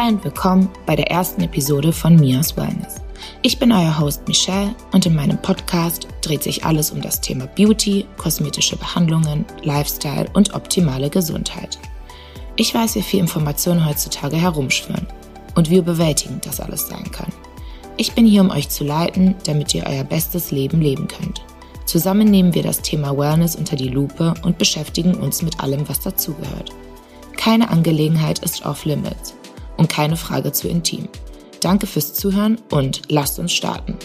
Hi und willkommen bei der ersten Episode von Mia's Wellness. Ich bin euer Host Michelle und in meinem Podcast dreht sich alles um das Thema Beauty, kosmetische Behandlungen, Lifestyle und optimale Gesundheit. Ich weiß, wie viel Informationen heutzutage herumschwirren und wie überwältigend das alles sein kann. Ich bin hier, um euch zu leiten, damit ihr euer bestes Leben leben könnt. Zusammen nehmen wir das Thema Wellness unter die Lupe und beschäftigen uns mit allem, was dazugehört. Keine Angelegenheit ist off-limits und keine Frage zu intim. Danke fürs Zuhören und lasst uns starten.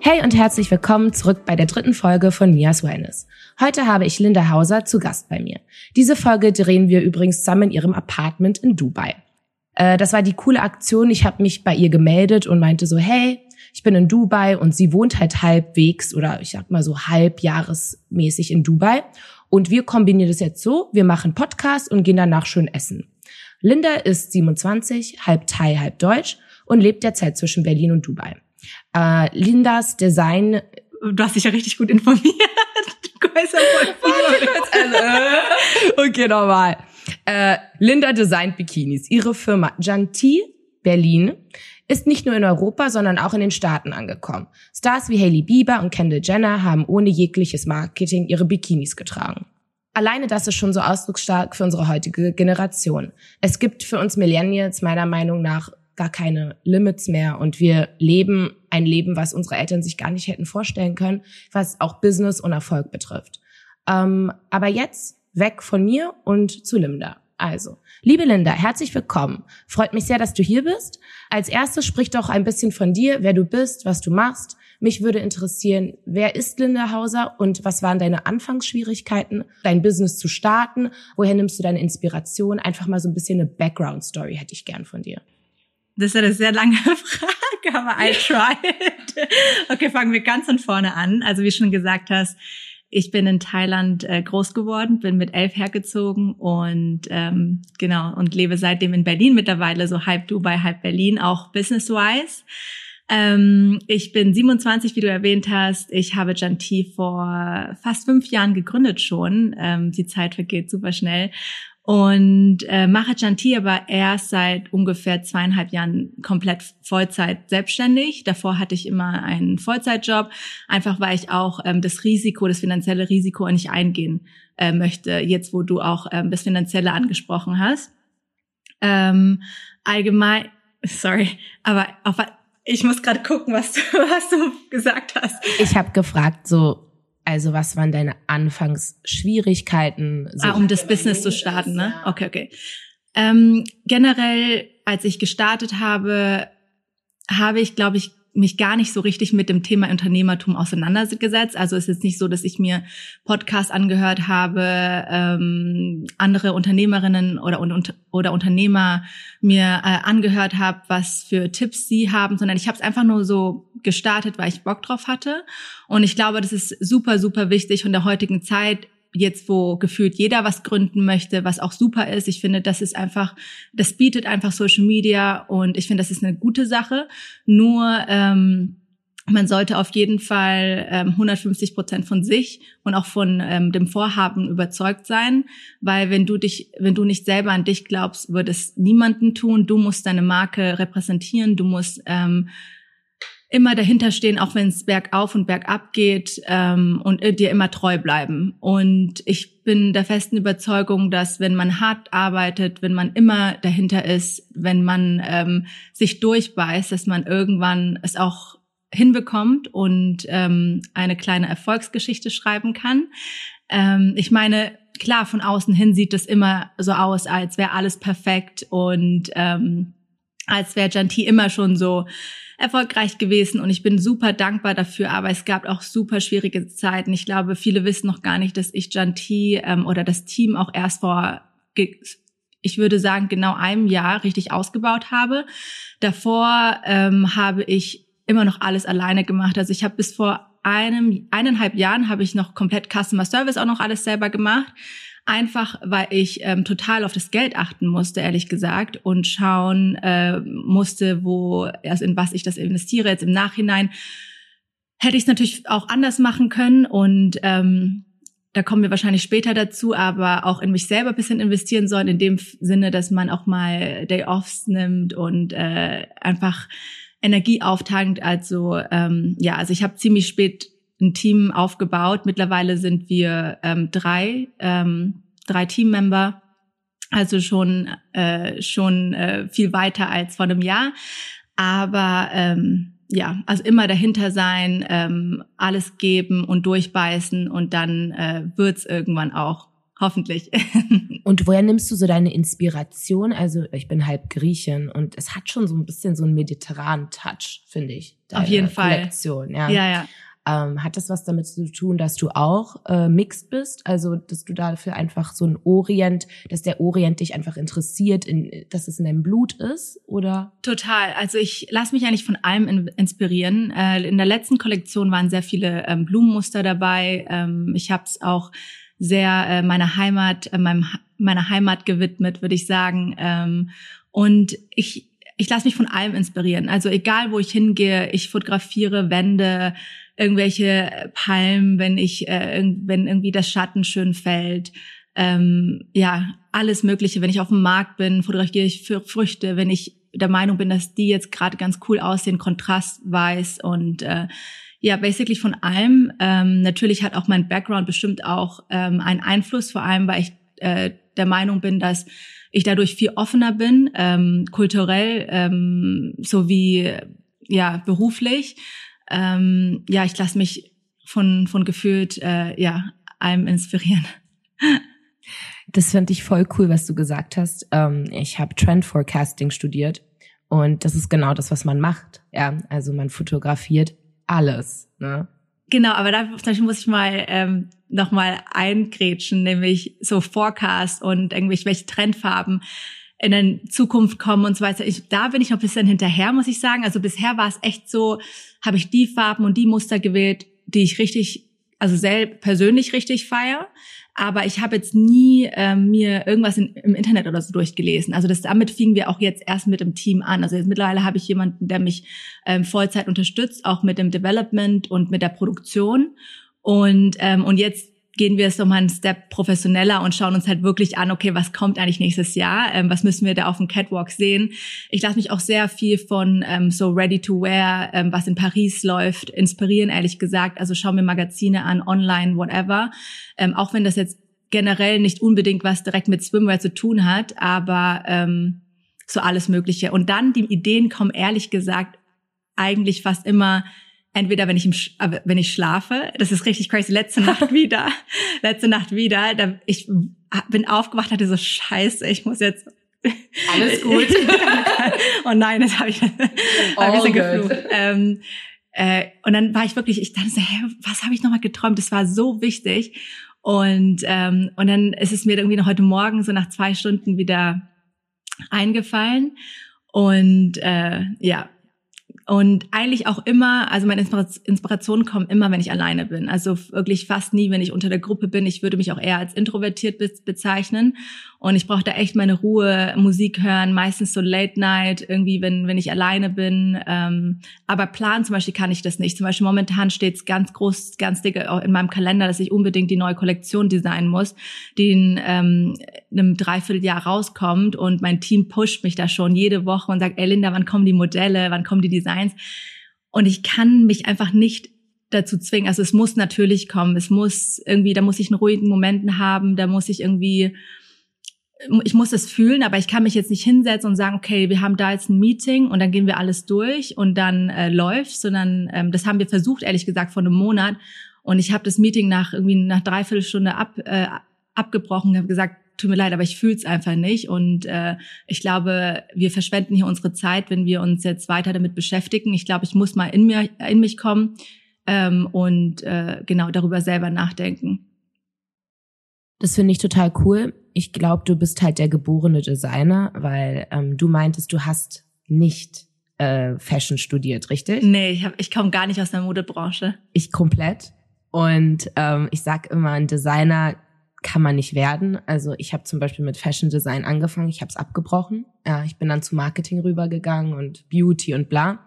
Hey und herzlich willkommen zurück bei der dritten Folge von Mias Wellness. Heute habe ich Linda Hauser zu Gast bei mir. Diese Folge drehen wir übrigens zusammen in ihrem Apartment in Dubai. Äh, das war die coole Aktion. Ich habe mich bei ihr gemeldet und meinte so, hey, ich bin in Dubai und sie wohnt halt halbwegs oder ich sag mal so halbjahresmäßig in Dubai. Und wir kombinieren das jetzt so, wir machen Podcast und gehen danach schön essen. Linda ist 27, halb Thai, halb Deutsch und lebt derzeit zwischen Berlin und Dubai. Äh, Lindas Design Du hast dich ja richtig gut informiert. Du weißt ja voll. Okay, nochmal. Äh, Linda designt Bikinis. Ihre Firma Janti Berlin ist nicht nur in Europa, sondern auch in den Staaten angekommen. Stars wie Hailey Bieber und Kendall Jenner haben ohne jegliches Marketing ihre Bikinis getragen. Alleine das ist schon so ausdrucksstark für unsere heutige Generation. Es gibt für uns Millennials meiner Meinung nach gar keine Limits mehr und wir leben ein Leben, was unsere Eltern sich gar nicht hätten vorstellen können, was auch Business und Erfolg betrifft. Ähm, aber jetzt weg von mir und zu Linda. Also, liebe Linda, herzlich willkommen. Freut mich sehr, dass du hier bist. Als erstes sprich doch ein bisschen von dir, wer du bist, was du machst. Mich würde interessieren, wer ist Linda Hauser und was waren deine Anfangsschwierigkeiten, dein Business zu starten? Woher nimmst du deine Inspiration? Einfach mal so ein bisschen eine Background-Story hätte ich gern von dir. Das ist eine sehr lange Frage, aber I tried. Okay, fangen wir ganz von vorne an. Also wie schon gesagt hast, ich bin in Thailand äh, groß geworden, bin mit elf hergezogen und ähm, genau und lebe seitdem in Berlin mittlerweile so halb Dubai, halb Berlin, auch business-wise. Ähm, ich bin 27, wie du erwähnt hast. Ich habe Janti vor fast fünf Jahren gegründet schon. Ähm, die Zeit vergeht super schnell und äh, mache Chanti aber erst seit ungefähr zweieinhalb Jahren komplett Vollzeit selbstständig. Davor hatte ich immer einen Vollzeitjob, einfach weil ich auch ähm, das Risiko, das finanzielle Risiko nicht eingehen äh, möchte, jetzt wo du auch ähm, das Finanzielle angesprochen hast. Ähm, allgemein, sorry, aber auf, ich muss gerade gucken, was du, was du gesagt hast. Ich habe gefragt, so also was waren deine Anfangsschwierigkeiten? So ah, um das Business zu starten, ne? Okay, okay. Ähm, generell, als ich gestartet habe, habe ich, glaube ich, mich gar nicht so richtig mit dem Thema Unternehmertum auseinandergesetzt. Also es ist nicht so, dass ich mir Podcasts angehört habe, ähm, andere Unternehmerinnen oder, und, oder Unternehmer mir äh, angehört habe, was für Tipps sie haben, sondern ich habe es einfach nur so gestartet, weil ich Bock drauf hatte. Und ich glaube, das ist super, super wichtig von der heutigen Zeit, jetzt wo gefühlt jeder was gründen möchte, was auch super ist. Ich finde, das ist einfach, das bietet einfach Social Media und ich finde, das ist eine gute Sache. Nur ähm, man sollte auf jeden Fall ähm, 150 Prozent von sich und auch von ähm, dem Vorhaben überzeugt sein, weil wenn du dich, wenn du nicht selber an dich glaubst, wird es niemanden tun. Du musst deine Marke repräsentieren, du musst ähm, immer dahinter stehen, auch wenn es bergauf und bergab geht ähm, und dir immer treu bleiben. Und ich bin der festen Überzeugung, dass wenn man hart arbeitet, wenn man immer dahinter ist, wenn man ähm, sich durchbeißt, dass man irgendwann es auch hinbekommt und ähm, eine kleine Erfolgsgeschichte schreiben kann. Ähm, ich meine, klar, von außen hin sieht es immer so aus, als wäre alles perfekt und ähm, als wäre Janti immer schon so erfolgreich gewesen und ich bin super dankbar dafür, aber es gab auch super schwierige Zeiten. Ich glaube, viele wissen noch gar nicht, dass ich Janti ähm, oder das Team auch erst vor ich würde sagen, genau einem Jahr richtig ausgebaut habe. Davor ähm, habe ich immer noch alles alleine gemacht. Also ich habe bis vor einem, eineinhalb Jahren habe ich noch komplett Customer Service auch noch alles selber gemacht. Einfach, weil ich ähm, total auf das Geld achten musste, ehrlich gesagt, und schauen äh, musste, wo, also in was ich das investiere. Jetzt im Nachhinein hätte ich es natürlich auch anders machen können und ähm, da kommen wir wahrscheinlich später dazu, aber auch in mich selber bisschen investieren sollen, in dem Sinne, dass man auch mal Day-Offs nimmt und äh, einfach Energie auftankt. Also ähm, ja, also ich habe ziemlich spät ein Team aufgebaut. Mittlerweile sind wir ähm, drei, ähm, drei Teammember, also schon äh, schon äh, viel weiter als vor einem Jahr. Aber ähm, ja, also immer dahinter sein, ähm, alles geben und durchbeißen und dann äh, wird's irgendwann auch. Hoffentlich. und woher nimmst du so deine Inspiration? Also ich bin halb Griechin und es hat schon so ein bisschen so einen mediterranen Touch, finde ich. Auf jeden Fall. Kollektion, ja. Ja, ja. Ähm, hat das was damit zu tun, dass du auch äh, mixed bist? Also, dass du dafür einfach so ein Orient, dass der Orient dich einfach interessiert, in, dass es in deinem Blut ist, oder? Total. Also ich lasse mich eigentlich von allem in, inspirieren. Äh, in der letzten Kollektion waren sehr viele ähm, Blumenmuster dabei. Ähm, ich habe es auch sehr äh, meiner Heimat, äh, meinem, meiner Heimat gewidmet, würde ich sagen. Ähm, und ich ich lasse mich von allem inspirieren. Also egal, wo ich hingehe, ich fotografiere Wände, irgendwelche Palmen, wenn ich, äh, wenn irgendwie das Schatten schön fällt. Ähm, ja, alles Mögliche. Wenn ich auf dem Markt bin, fotografiere ich Früchte. Wenn ich der Meinung bin, dass die jetzt gerade ganz cool aussehen, kontrastweiß und äh, ja, basically von allem. Ähm, natürlich hat auch mein Background bestimmt auch ähm, einen Einfluss, vor allem, weil ich äh, der Meinung bin, dass ich dadurch viel offener bin, ähm, kulturell ähm, sowie ja beruflich ähm, ja, ich lasse mich von, von gefühlt, äh, ja, einem inspirieren. Das finde ich voll cool, was du gesagt hast. Ähm, ich habe Trend Forecasting studiert und das ist genau das, was man macht. Ja, also man fotografiert alles. Ne? Genau, aber da muss ich mal ähm, noch mal eingrätschen, nämlich so Forecast und irgendwelche Trendfarben in der Zukunft kommen und so weiter. Ich, da bin ich noch ein bisschen hinterher, muss ich sagen. Also bisher war es echt so, habe ich die Farben und die Muster gewählt, die ich richtig, also selbst persönlich richtig feier. Aber ich habe jetzt nie ähm, mir irgendwas in, im Internet oder so durchgelesen. Also das damit fingen wir auch jetzt erst mit dem Team an. Also jetzt mittlerweile habe ich jemanden, der mich ähm, Vollzeit unterstützt, auch mit dem Development und mit der Produktion. Und ähm, und jetzt gehen wir es nochmal einen Step professioneller und schauen uns halt wirklich an, okay, was kommt eigentlich nächstes Jahr? Ähm, was müssen wir da auf dem Catwalk sehen? Ich lasse mich auch sehr viel von ähm, so Ready to Wear, ähm, was in Paris läuft, inspirieren, ehrlich gesagt. Also schau mir Magazine an, online, whatever. Ähm, auch wenn das jetzt generell nicht unbedingt was direkt mit Swimwear zu tun hat, aber ähm, so alles Mögliche. Und dann die Ideen kommen ehrlich gesagt eigentlich fast immer entweder wenn ich im, äh, wenn ich schlafe, das ist richtig crazy, letzte Nacht wieder, letzte Nacht wieder, da, ich bin aufgewacht, hatte so Scheiße, ich muss jetzt alles gut. oh nein, das habe ich, hab ich geflucht. Ähm, äh, und dann war ich wirklich, ich dachte so, hä, was habe ich nochmal geträumt? Das war so wichtig. Und ähm, und dann ist es mir irgendwie noch heute Morgen so nach zwei Stunden wieder eingefallen. Und äh, ja, und eigentlich auch immer, also meine Inspirationen kommen immer, wenn ich alleine bin. Also wirklich fast nie, wenn ich unter der Gruppe bin. Ich würde mich auch eher als introvertiert bezeichnen. Und ich brauche da echt meine Ruhe, Musik hören, meistens so Late Night, irgendwie, wenn, wenn ich alleine bin. Ähm, aber planen zum Beispiel kann ich das nicht. Zum Beispiel momentan steht es ganz groß, ganz dick in meinem Kalender, dass ich unbedingt die neue Kollektion designen muss, die in ähm, einem Dreivierteljahr rauskommt. Und mein Team pusht mich da schon jede Woche und sagt, ey Linda, wann kommen die Modelle, wann kommen die Designs? Und ich kann mich einfach nicht dazu zwingen. Also es muss natürlich kommen. Es muss irgendwie, da muss ich einen ruhigen Momenten haben, da muss ich irgendwie ich muss es fühlen, aber ich kann mich jetzt nicht hinsetzen und sagen, okay, wir haben da jetzt ein Meeting und dann gehen wir alles durch und dann äh, läuft, sondern ähm, das haben wir versucht, ehrlich gesagt, vor einem Monat. Und ich habe das Meeting nach irgendwie nach dreiviertel Stunde ab, äh, abgebrochen und habe gesagt, tut mir leid, aber ich fühle es einfach nicht. Und äh, ich glaube, wir verschwenden hier unsere Zeit, wenn wir uns jetzt weiter damit beschäftigen. Ich glaube, ich muss mal in mir in mich kommen ähm, und äh, genau darüber selber nachdenken. Das finde ich total cool. Ich glaube, du bist halt der geborene Designer, weil ähm, du meintest, du hast nicht äh, Fashion studiert, richtig? Nee, ich, hab, ich komme gar nicht aus der Modebranche. Ich komplett. Und ähm, ich sag immer, ein Designer kann man nicht werden. Also ich habe zum Beispiel mit Fashion Design angefangen, ich habe es abgebrochen. Ja, ich bin dann zu Marketing rübergegangen und Beauty und bla.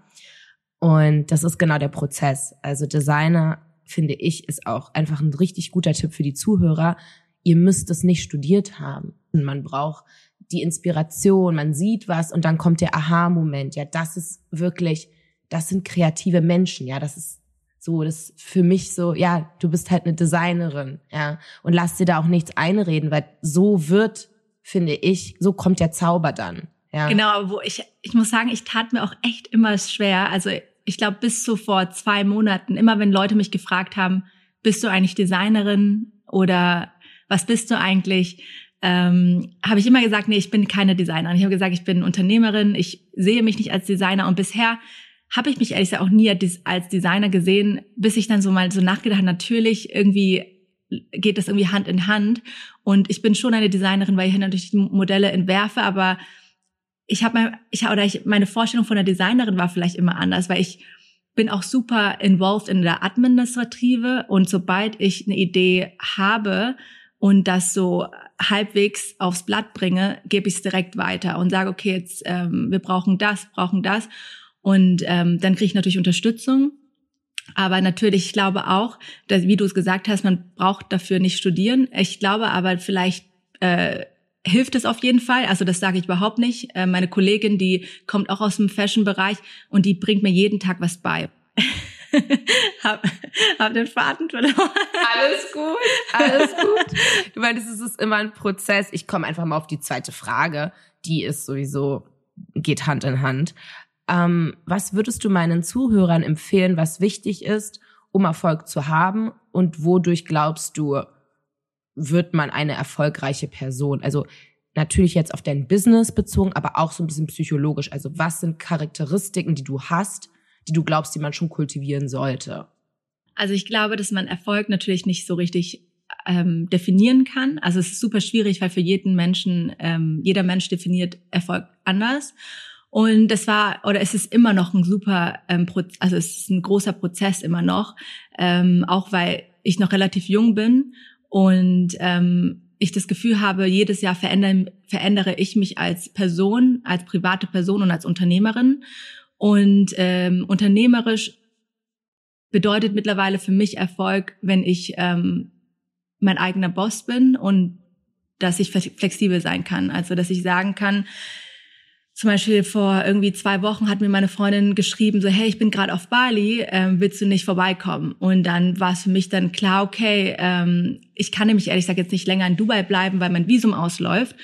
Und das ist genau der Prozess. Also Designer finde ich, ist auch einfach ein richtig guter Tipp für die Zuhörer. Ihr müsst es nicht studiert haben. Man braucht die Inspiration, man sieht was und dann kommt der Aha-Moment. Ja, das ist wirklich, das sind kreative Menschen. Ja, das ist so, das für mich so, ja, du bist halt eine Designerin. Ja, und lass dir da auch nichts einreden, weil so wird, finde ich, so kommt der Zauber dann. Ja. Genau, wo ich, ich muss sagen, ich tat mir auch echt immer schwer. Also ich glaube, bis so vor zwei Monaten, immer wenn Leute mich gefragt haben, bist du eigentlich Designerin oder was bist du eigentlich, ähm, habe ich immer gesagt, nee, ich bin keine Designerin. Ich habe gesagt, ich bin Unternehmerin, ich sehe mich nicht als Designer und bisher habe ich mich ehrlich gesagt auch nie als Designer gesehen, bis ich dann so mal so nachgedacht natürlich irgendwie geht das irgendwie Hand in Hand. Und ich bin schon eine Designerin, weil ich natürlich die Modelle entwerfe, aber ich habe mein, ich oder ich meine Vorstellung von der Designerin war vielleicht immer anders, weil ich bin auch super involved in der Administrative. Und sobald ich eine Idee habe und das so halbwegs aufs Blatt bringe, gebe ich es direkt weiter und sage, okay, jetzt ähm, wir brauchen das, brauchen das und ähm, dann kriege ich natürlich Unterstützung. Aber natürlich, ich glaube auch, dass, wie du es gesagt hast, man braucht dafür nicht studieren. Ich glaube aber vielleicht äh, hilft es auf jeden Fall. Also das sage ich überhaupt nicht. Äh, meine Kollegin, die kommt auch aus dem Fashion-Bereich und die bringt mir jeden Tag was bei. hab, hab den Faden verloren. Alles gut, alles gut. Du meinst, es ist immer ein Prozess. Ich komme einfach mal auf die zweite Frage. Die ist sowieso, geht Hand in Hand. Ähm, was würdest du meinen Zuhörern empfehlen, was wichtig ist, um Erfolg zu haben? Und wodurch glaubst du, wird man eine erfolgreiche Person? Also natürlich jetzt auf dein Business bezogen, aber auch so ein bisschen psychologisch. Also was sind Charakteristiken, die du hast, die du glaubst, die man schon kultivieren sollte? Also ich glaube, dass man Erfolg natürlich nicht so richtig ähm, definieren kann. Also es ist super schwierig, weil für jeden Menschen, ähm, jeder Mensch definiert Erfolg anders. Und das war, oder es ist immer noch ein super, ähm, also es ist ein großer Prozess immer noch, ähm, auch weil ich noch relativ jung bin und ähm, ich das Gefühl habe, jedes Jahr verändere, verändere ich mich als Person, als private Person und als Unternehmerin. Und ähm, unternehmerisch bedeutet mittlerweile für mich Erfolg, wenn ich ähm, mein eigener Boss bin und dass ich flexibel sein kann. Also dass ich sagen kann, zum Beispiel vor irgendwie zwei Wochen hat mir meine Freundin geschrieben, so, hey, ich bin gerade auf Bali, ähm, willst du nicht vorbeikommen? Und dann war es für mich dann klar, okay, ähm, ich kann nämlich ehrlich gesagt jetzt nicht länger in Dubai bleiben, weil mein Visum ausläuft.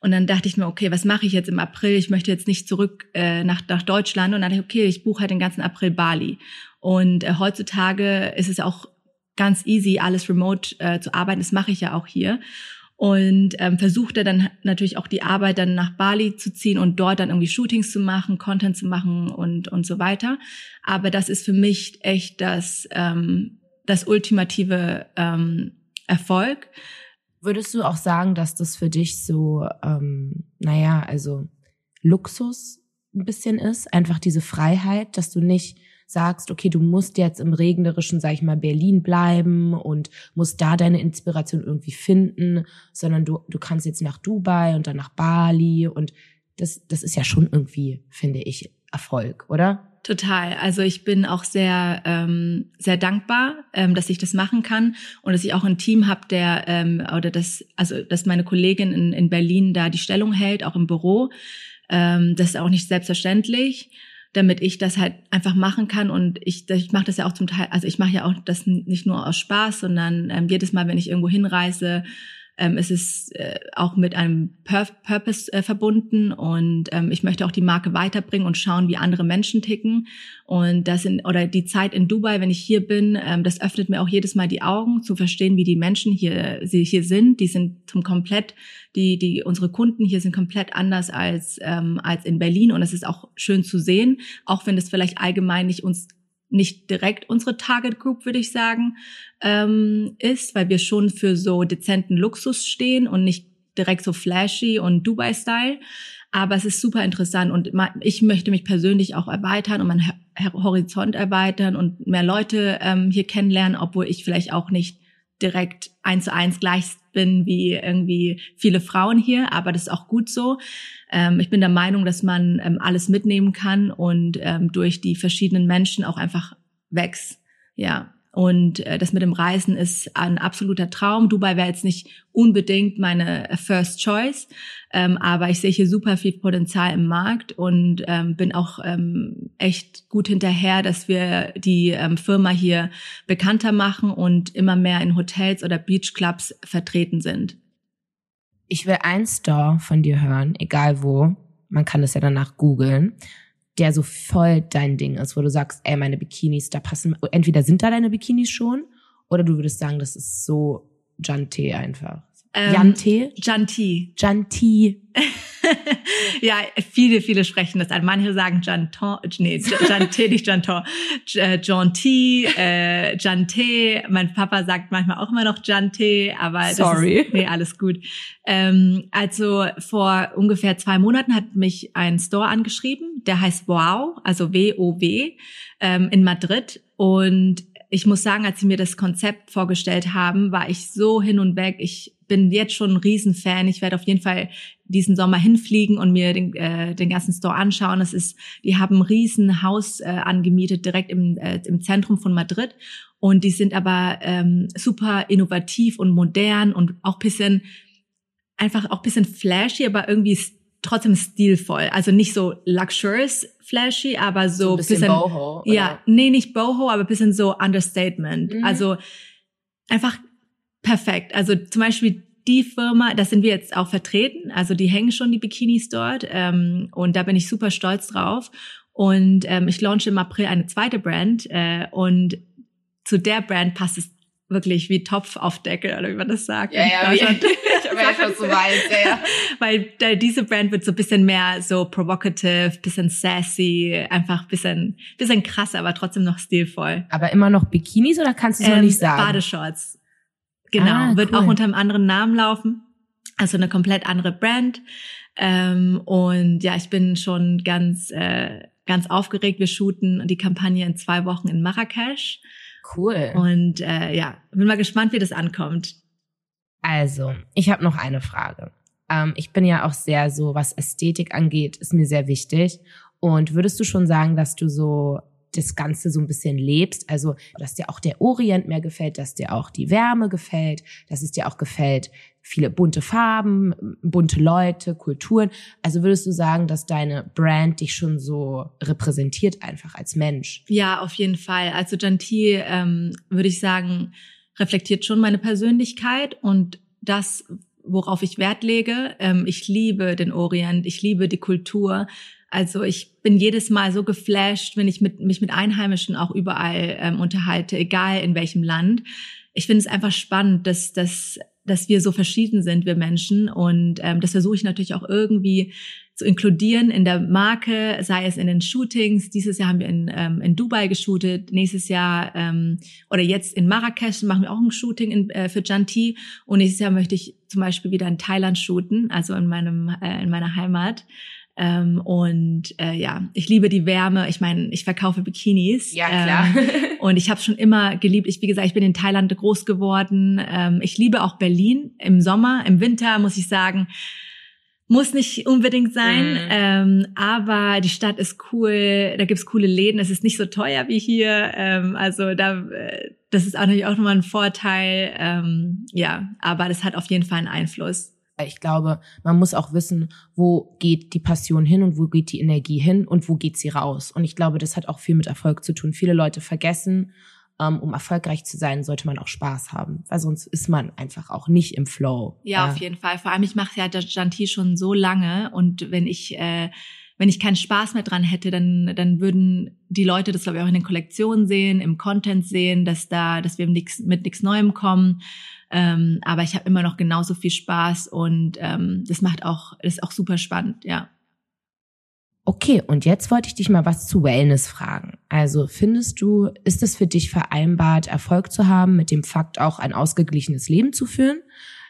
Und dann dachte ich mir, okay, was mache ich jetzt im April? Ich möchte jetzt nicht zurück äh, nach, nach Deutschland. Und dann dachte ich, okay, ich buche halt den ganzen April Bali. Und äh, heutzutage ist es auch ganz easy, alles remote äh, zu arbeiten. Das mache ich ja auch hier und ähm, versuchte dann natürlich auch die Arbeit dann nach Bali zu ziehen und dort dann irgendwie Shootings zu machen, Content zu machen und und so weiter. Aber das ist für mich echt das ähm, das ultimative ähm, Erfolg. Würdest du auch sagen, dass das für dich so, ähm, naja, also Luxus ein bisschen ist, einfach diese Freiheit, dass du nicht sagst, okay, du musst jetzt im regnerischen, sag ich mal, Berlin bleiben und musst da deine Inspiration irgendwie finden, sondern du, du kannst jetzt nach Dubai und dann nach Bali und das, das ist ja schon irgendwie, finde ich, Erfolg, oder? Total. Also ich bin auch sehr, ähm, sehr dankbar, ähm, dass ich das machen kann und dass ich auch ein Team habe, der ähm, oder das, also dass meine Kollegin in, in Berlin da die Stellung hält, auch im Büro. Ähm, das ist auch nicht selbstverständlich damit ich das halt einfach machen kann. Und ich, ich mache das ja auch zum Teil, also ich mache ja auch das nicht nur aus Spaß, sondern ähm, jedes Mal, wenn ich irgendwo hinreise, ähm, ist es äh, auch mit einem Pur Purpose äh, verbunden und ähm, ich möchte auch die Marke weiterbringen und schauen, wie andere Menschen ticken. Und das in, oder die Zeit in Dubai, wenn ich hier bin, ähm, das öffnet mir auch jedes Mal die Augen, zu verstehen, wie die Menschen hier, sie hier sind. Die sind zum komplett, die, die, unsere Kunden hier sind komplett anders als, ähm, als in Berlin. Und es ist auch schön zu sehen, auch wenn es vielleicht allgemein nicht uns nicht direkt unsere Target Group, würde ich sagen, ähm, ist, weil wir schon für so dezenten Luxus stehen und nicht direkt so flashy und Dubai-Style. Aber es ist super interessant und ich möchte mich persönlich auch erweitern und meinen Horizont erweitern und mehr Leute ähm, hier kennenlernen, obwohl ich vielleicht auch nicht direkt eins zu eins gleich bin wie irgendwie viele Frauen hier, aber das ist auch gut so. Ähm, ich bin der Meinung, dass man ähm, alles mitnehmen kann und ähm, durch die verschiedenen Menschen auch einfach wächst. Ja. Und äh, das mit dem Reisen ist ein absoluter Traum. Dubai wäre jetzt nicht unbedingt meine First Choice, ähm, aber ich sehe hier super viel Potenzial im Markt und ähm, bin auch ähm, echt gut hinterher, dass wir die ähm, Firma hier bekannter machen und immer mehr in Hotels oder Beachclubs vertreten sind. Ich will ein Store von dir hören, egal wo. Man kann das ja danach googeln der so voll dein Ding ist, wo du sagst, ey, meine Bikinis, da passen, entweder sind da deine Bikinis schon, oder du würdest sagen, das ist so Jante einfach. Ähm, Jante? Janti. Janti. ja, viele, viele sprechen das an. Manche sagen Janton, nee, Jante, nicht Janton. Janti, äh, Jante. Mein Papa sagt manchmal auch immer noch Jante, aber Sorry. Ist, nee, alles gut. Ähm, also vor ungefähr zwei Monaten hat mich ein Store angeschrieben, der heißt Wow, also W-O-W, ähm, in Madrid. Und ich muss sagen, als sie mir das Konzept vorgestellt haben, war ich so hin und weg. Ich bin jetzt schon ein Riesenfan. Ich werde auf jeden Fall diesen Sommer hinfliegen und mir den, äh, den ganzen Store anschauen. Es ist, die haben ein riesen Haus äh, angemietet direkt im, äh, im Zentrum von Madrid und die sind aber ähm, super innovativ und modern und auch bisschen einfach auch bisschen flashy, aber irgendwie trotzdem stilvoll. Also nicht so luxurious flashy, aber so, so ein bisschen, bisschen Boho, oder? ja, nee, nicht Boho, aber bisschen so Understatement. Mhm. Also einfach perfekt. Also zum Beispiel die Firma, das sind wir jetzt auch vertreten. Also die hängen schon die Bikinis dort ähm, und da bin ich super stolz drauf. Und ähm, ich launche im April eine zweite Brand äh, und zu der Brand passt es wirklich wie Topf auf Deckel oder wie man das sagt. Ja, ja, ich weiß, was du meinst, ja, ja. Weil äh, diese Brand wird so ein bisschen mehr so provocative, bisschen sassy, einfach bisschen, bisschen krass, aber trotzdem noch stilvoll. Aber immer noch Bikinis oder kannst du es ähm, noch nicht sagen? Badeshorts. Genau, ah, wird auch unter einem anderen Namen laufen. Also eine komplett andere Brand. Ähm, und ja, ich bin schon ganz, äh, ganz aufgeregt. Wir shooten die Kampagne in zwei Wochen in Marrakesch. Cool. Und äh, ja, bin mal gespannt, wie das ankommt. Also, ich habe noch eine Frage. Ähm, ich bin ja auch sehr so, was Ästhetik angeht, ist mir sehr wichtig. Und würdest du schon sagen, dass du so das Ganze so ein bisschen lebst. Also, dass dir auch der Orient mehr gefällt, dass dir auch die Wärme gefällt, dass es dir auch gefällt, viele bunte Farben, bunte Leute, Kulturen. Also würdest du sagen, dass deine Brand dich schon so repräsentiert einfach als Mensch? Ja, auf jeden Fall. Also Gentil, ähm, würde ich sagen, reflektiert schon meine Persönlichkeit und das, worauf ich Wert lege. Ähm, ich liebe den Orient, ich liebe die Kultur. Also ich bin jedes Mal so geflasht, wenn ich mit, mich mit Einheimischen auch überall ähm, unterhalte, egal in welchem Land. Ich finde es einfach spannend, dass, dass, dass wir so verschieden sind, wir Menschen. Und ähm, das versuche ich natürlich auch irgendwie zu inkludieren in der Marke, sei es in den Shootings. Dieses Jahr haben wir in, ähm, in Dubai geshootet, nächstes Jahr ähm, oder jetzt in Marrakesch machen wir auch ein Shooting in, äh, für Janti und nächstes Jahr möchte ich zum Beispiel wieder in Thailand shooten, also in meinem äh, in meiner Heimat. Ähm, und äh, ja, ich liebe die Wärme. Ich meine, ich verkaufe Bikinis. Ja, klar. Ähm, und ich habe schon immer geliebt. Ich, wie gesagt, ich bin in Thailand groß geworden. Ähm, ich liebe auch Berlin im Sommer. Im Winter muss ich sagen, muss nicht unbedingt sein, mhm. ähm, aber die Stadt ist cool, da gibt's coole Läden, es ist nicht so teuer wie hier, ähm, also da, äh, das ist auch natürlich auch nochmal ein Vorteil, ähm, ja, aber das hat auf jeden Fall einen Einfluss. Ich glaube, man muss auch wissen, wo geht die Passion hin und wo geht die Energie hin und wo geht sie raus. Und ich glaube, das hat auch viel mit Erfolg zu tun. Viele Leute vergessen, ähm, um erfolgreich zu sein, sollte man auch Spaß haben, weil sonst ist man einfach auch nicht im Flow. Ja, ja. auf jeden Fall. Vor allem, ich mache ja Janti schon so lange und wenn ich äh, wenn ich keinen Spaß mehr dran hätte, dann, dann würden die Leute das, glaube ich, auch in den Kollektionen sehen, im Content sehen, dass da, dass wir mit nichts Neuem kommen. Ähm, aber ich habe immer noch genauso viel Spaß und ähm, das macht auch, ist auch super spannend, ja. Okay, und jetzt wollte ich dich mal was zu Wellness fragen. Also findest du, ist es für dich vereinbart, Erfolg zu haben, mit dem Fakt auch ein ausgeglichenes Leben zu führen?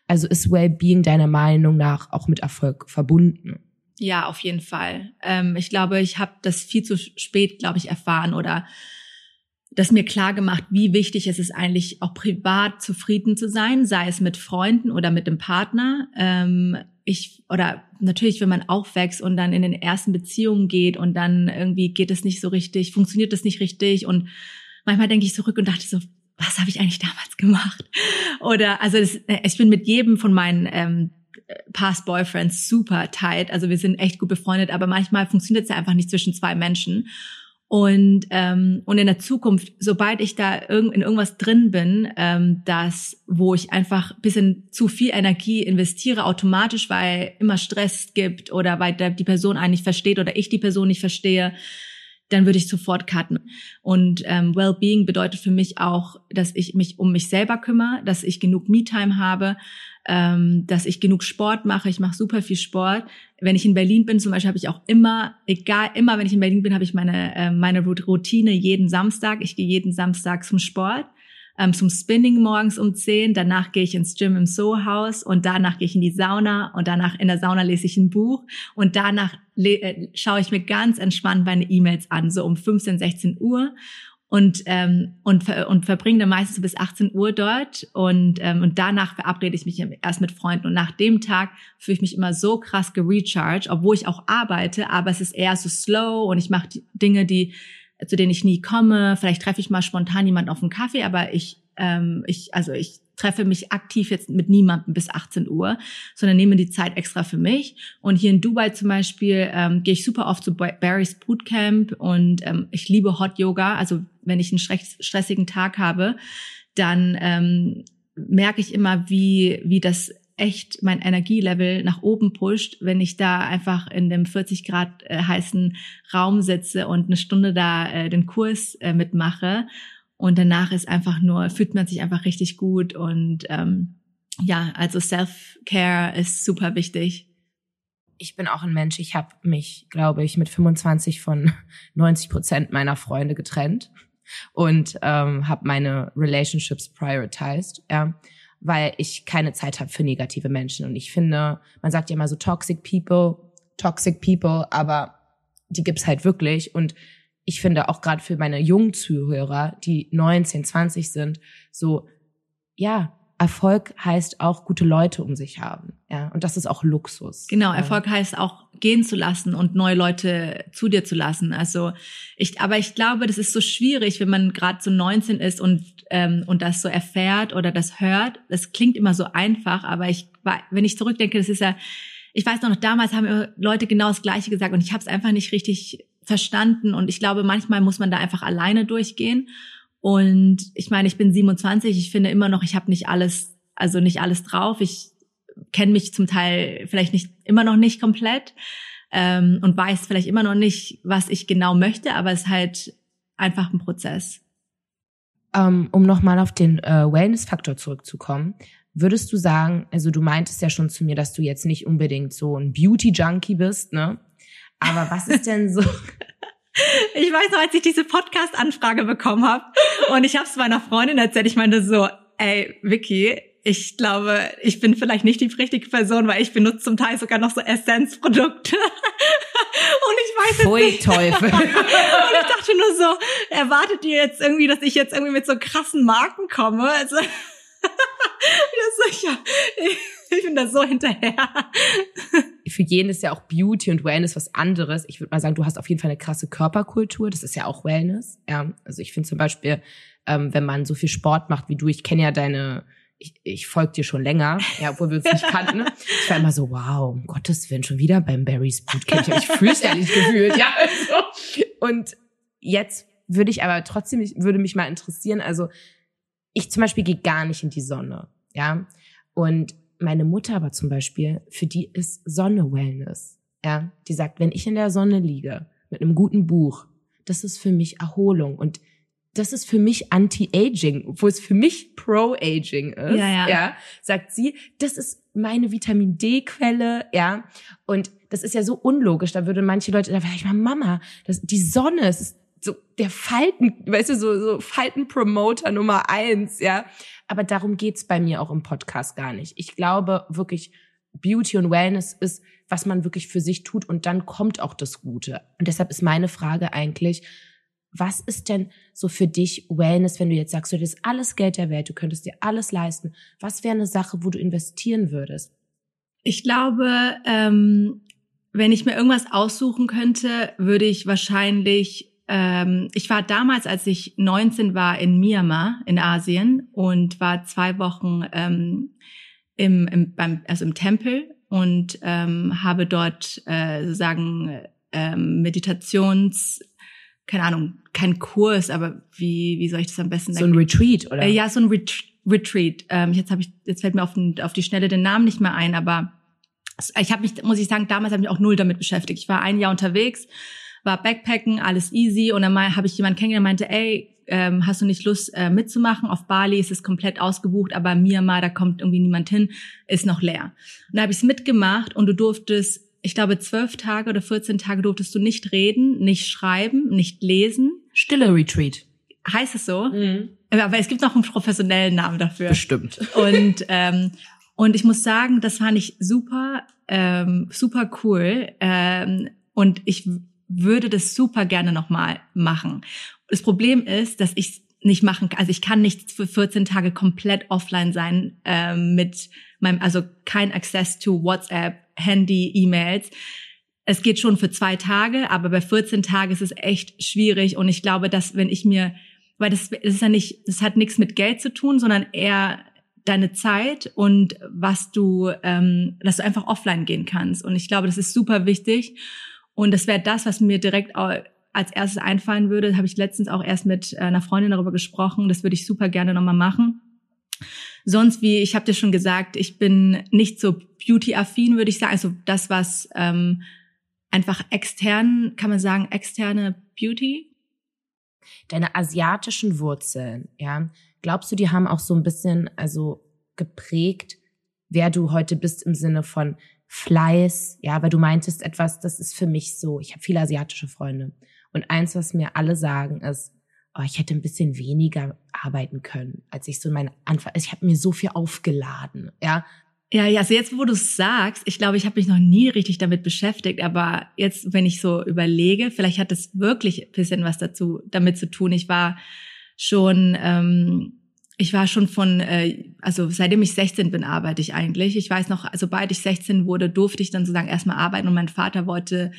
Also ist Wellbeing deiner Meinung nach auch mit Erfolg verbunden? Ja, auf jeden Fall. Ähm, ich glaube, ich habe das viel zu spät, glaube ich, erfahren oder das mir klar gemacht, wie wichtig es ist eigentlich auch privat zufrieden zu sein, sei es mit Freunden oder mit dem Partner. Ähm, ich oder natürlich, wenn man aufwächst und dann in den ersten Beziehungen geht und dann irgendwie geht es nicht so richtig, funktioniert das nicht richtig und manchmal denke ich zurück und dachte so, was habe ich eigentlich damals gemacht? Oder also das, äh, ich bin mit jedem von meinen ähm, Past Boyfriends super tight. Also wir sind echt gut befreundet, aber manchmal funktioniert es ja einfach nicht zwischen zwei Menschen. Und, ähm, und in der Zukunft, sobald ich da irg in irgendwas drin bin, ähm, das, wo ich einfach bisschen zu viel Energie investiere, automatisch, weil immer Stress gibt oder weil die Person einen nicht versteht oder ich die Person nicht verstehe, dann würde ich sofort cutten. Und ähm, Wellbeing bedeutet für mich auch, dass ich mich um mich selber kümmere, dass ich genug Me-Time habe, ähm, dass ich genug Sport mache. Ich mache super viel Sport. Wenn ich in Berlin bin, zum Beispiel, habe ich auch immer, egal, immer, wenn ich in Berlin bin, habe ich meine äh, meine Routine jeden Samstag. Ich gehe jeden Samstag zum Sport ähm, zum Spinning morgens um 10, danach gehe ich ins Gym im Soho-Haus und danach gehe ich in die Sauna und danach in der Sauna lese ich ein Buch und danach äh, schaue ich mir ganz entspannt meine E-Mails an, so um 15, 16 Uhr und ähm, und und verbringe dann meistens bis 18 Uhr dort und ähm, und danach verabrede ich mich erst mit Freunden und nach dem Tag fühle ich mich immer so krass gerecharged, obwohl ich auch arbeite, aber es ist eher so slow und ich mache Dinge, die zu denen ich nie komme. Vielleicht treffe ich mal spontan jemanden auf einen Kaffee, aber ich, ähm, ich, also ich treffe mich aktiv jetzt mit niemandem bis 18 Uhr, sondern nehme die Zeit extra für mich. Und hier in Dubai zum Beispiel ähm, gehe ich super oft zu Barry's Bootcamp und ähm, ich liebe Hot Yoga. Also wenn ich einen stressigen Tag habe, dann ähm, merke ich immer, wie, wie das echt mein Energielevel nach oben pusht, wenn ich da einfach in dem 40 Grad äh, heißen Raum sitze und eine Stunde da äh, den Kurs äh, mitmache. Und danach ist einfach nur, fühlt man sich einfach richtig gut. Und ähm, ja, also Self-Care ist super wichtig. Ich bin auch ein Mensch, ich habe mich, glaube ich, mit 25 von 90 Prozent meiner Freunde getrennt und ähm, habe meine Relationships prioritized. Ja weil ich keine Zeit habe für negative Menschen. Und ich finde, man sagt ja immer so toxic people, toxic people, aber die gibt's halt wirklich. Und ich finde auch gerade für meine jungen Zuhörer, die 19, 20 sind, so, ja, Erfolg heißt auch gute Leute um sich haben. Ja, und das ist auch Luxus. Genau, Erfolg heißt auch gehen zu lassen und neue Leute zu dir zu lassen. Also ich, aber ich glaube, das ist so schwierig, wenn man gerade so 19 ist und ähm, und das so erfährt oder das hört. Das klingt immer so einfach, aber ich, wenn ich zurückdenke, das ist ja, ich weiß noch, damals haben Leute genau das Gleiche gesagt und ich habe es einfach nicht richtig verstanden und ich glaube, manchmal muss man da einfach alleine durchgehen. Und ich meine, ich bin 27, ich finde immer noch, ich habe nicht alles, also nicht alles drauf. Ich kenne mich zum Teil vielleicht nicht immer noch nicht komplett ähm, und weiß vielleicht immer noch nicht, was ich genau möchte, aber es ist halt einfach ein Prozess. Um, ähm, um nochmal auf den äh, Wellness-Faktor zurückzukommen, würdest du sagen, also du meintest ja schon zu mir, dass du jetzt nicht unbedingt so ein Beauty-Junkie bist, ne? Aber was ist denn so, Ich weiß noch, als ich diese Podcast-Anfrage bekommen habe und ich habe es meiner Freundin erzählt, ich meinte so, ey, Vicky, ich glaube, ich bin vielleicht nicht die richtige Person, weil ich benutze zum Teil sogar noch so Essenzprodukte. und ich weiß Pfui, nicht. Teufel. und ich dachte nur so, erwartet ihr jetzt irgendwie, dass ich jetzt irgendwie mit so krassen Marken komme? Also, das so, ja, ich bin da so hinterher. Für jeden ist ja auch Beauty und Wellness was anderes. Ich würde mal sagen, du hast auf jeden Fall eine krasse Körperkultur. Das ist ja auch Wellness. Ja, also ich finde zum Beispiel, ähm, wenn man so viel Sport macht wie du, ich kenne ja deine, ich, ich folge dir schon länger, ja, obwohl wir uns nicht kannten. Ne? Ich war immer so, wow, um Gottes Willen, schon wieder beim Barry's Bootcamp. Ich fühle es ja nicht gefühlt. Ja, also. Und jetzt würde ich aber trotzdem, würde mich mal interessieren, also ich zum Beispiel gehe gar nicht in die Sonne, ja. Und meine Mutter aber zum Beispiel, für die ist Sonne Wellness. Ja, die sagt, wenn ich in der Sonne liege mit einem guten Buch, das ist für mich Erholung und das ist für mich Anti-Aging, wo es für mich Pro-Aging ist. Ja, ja. ja, sagt sie, das ist meine Vitamin D-Quelle, ja. Und das ist ja so unlogisch. Da würde manche Leute, da wäre ich mal Mama, das, die Sonne, es ist so der Falten, weißt du, so, so Falten-Promoter Nummer eins, ja. Aber darum geht's bei mir auch im Podcast gar nicht. Ich glaube wirklich, Beauty und Wellness ist, was man wirklich für sich tut und dann kommt auch das Gute. Und deshalb ist meine Frage eigentlich, was ist denn so für dich Wellness, wenn du jetzt sagst, du hättest alles Geld der Welt, du könntest dir alles leisten. Was wäre eine Sache, wo du investieren würdest? Ich glaube, ähm, wenn ich mir irgendwas aussuchen könnte, würde ich wahrscheinlich ähm, ich war damals, als ich 19 war, in Myanmar in Asien und war zwei Wochen ähm, im, im, beim, also im Tempel und ähm, habe dort äh, sozusagen ähm, Meditations, keine Ahnung, kein Kurs, aber wie, wie soll ich das am besten sagen? So ein Retreat, oder? Äh, ja, so ein Ret Retreat. Ähm, jetzt habe ich, jetzt fällt mir auf, auf die Schnelle den Namen nicht mehr ein, aber ich habe mich, muss ich sagen, damals habe ich mich auch null damit beschäftigt. Ich war ein Jahr unterwegs, war Backpacken, alles easy und dann habe ich jemanden kennengelernt, meinte, ey, ähm, hast du nicht Lust äh, mitzumachen? Auf Bali ist es komplett ausgebucht, aber Myanmar, da kommt irgendwie niemand hin, ist noch leer. Und da habe ich es mitgemacht und du durftest, ich glaube, zwölf Tage oder 14 Tage durftest du nicht reden, nicht schreiben, nicht lesen. Stille Retreat. Heißt es so? Mhm. Aber es gibt noch einen professionellen Namen dafür. Bestimmt. Und ähm, und ich muss sagen, das fand ich super, ähm, super cool. Ähm, und ich würde das super gerne nochmal machen. Das Problem ist, dass ich nicht machen. Also ich kann nicht für 14 Tage komplett offline sein ähm, mit meinem, also kein Access to WhatsApp, Handy, E-Mails. Es geht schon für zwei Tage, aber bei 14 Tagen ist es echt schwierig. Und ich glaube, dass wenn ich mir, weil das, das ist ja nicht, das hat nichts mit Geld zu tun, sondern eher deine Zeit und was du, ähm, dass du einfach offline gehen kannst. Und ich glaube, das ist super wichtig. Und das wäre das, was mir direkt als erstes einfallen würde. Habe ich letztens auch erst mit äh, einer Freundin darüber gesprochen. Das würde ich super gerne nochmal machen. Sonst wie, ich habe dir schon gesagt, ich bin nicht so beauty-affin, würde ich sagen. Also das, was ähm, einfach extern, kann man sagen, externe Beauty. Deine asiatischen Wurzeln, ja, Glaubst du, die haben auch so ein bisschen, also geprägt, wer du heute bist im Sinne von Fleiß, ja, weil du meintest etwas, das ist für mich so, ich habe viele asiatische Freunde und eins, was mir alle sagen, ist, oh, ich hätte ein bisschen weniger arbeiten können, als ich so in meinen Anfang, ich habe mir so viel aufgeladen, ja. Ja, ja, also jetzt, wo du es sagst, ich glaube, ich habe mich noch nie richtig damit beschäftigt, aber jetzt, wenn ich so überlege, vielleicht hat es wirklich ein bisschen was dazu damit zu tun. Ich war schon, ähm, ich war schon von, äh, also seitdem ich 16 bin, arbeite ich eigentlich. Ich weiß noch, sobald ich 16 wurde, durfte ich dann sozusagen erstmal arbeiten und mein Vater wollte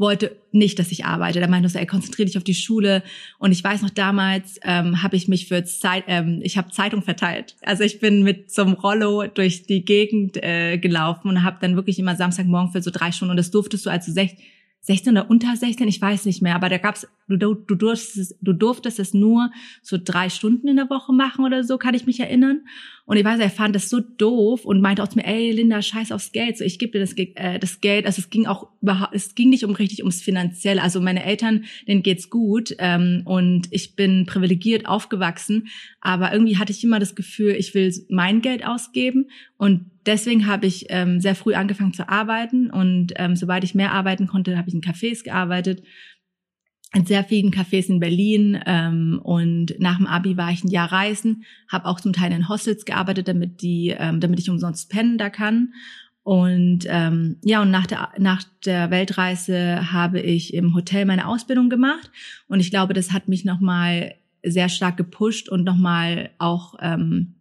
wollte nicht, dass ich arbeite. Der meinte so, ey, konzentriere dich auf die Schule. Und ich weiß noch damals, ähm, habe ich mich für Zeit, ähm, ich habe Zeitung verteilt. Also ich bin mit so einem Rollo durch die Gegend äh, gelaufen und habe dann wirklich immer Samstagmorgen für so drei Stunden. Und das durftest du als 16 16 oder unter 16, ich weiß nicht mehr, aber da gab's, du, du, durftest, du durftest es nur so drei Stunden in der Woche machen oder so, kann ich mich erinnern. Und ich weiß, er fand das so doof und meinte auch zu mir, ey Linda, scheiß aufs Geld, so ich gebe dir das, äh, das Geld. Also es ging auch überhaupt, es ging nicht um richtig ums Finanzielle. Also meine Eltern, denen geht's gut ähm, und ich bin privilegiert aufgewachsen, aber irgendwie hatte ich immer das Gefühl, ich will mein Geld ausgeben und deswegen habe ich ähm, sehr früh angefangen zu arbeiten und ähm, sobald ich mehr arbeiten konnte, habe ich in Cafés gearbeitet in sehr vielen Cafés in Berlin ähm, und nach dem Abi war ich ein Jahr reisen, habe auch zum Teil in Hostels gearbeitet, damit die, ähm, damit ich umsonst pennen da kann. Und ähm, ja, und nach der, nach der Weltreise habe ich im Hotel meine Ausbildung gemacht. Und ich glaube, das hat mich nochmal sehr stark gepusht und nochmal auch ähm,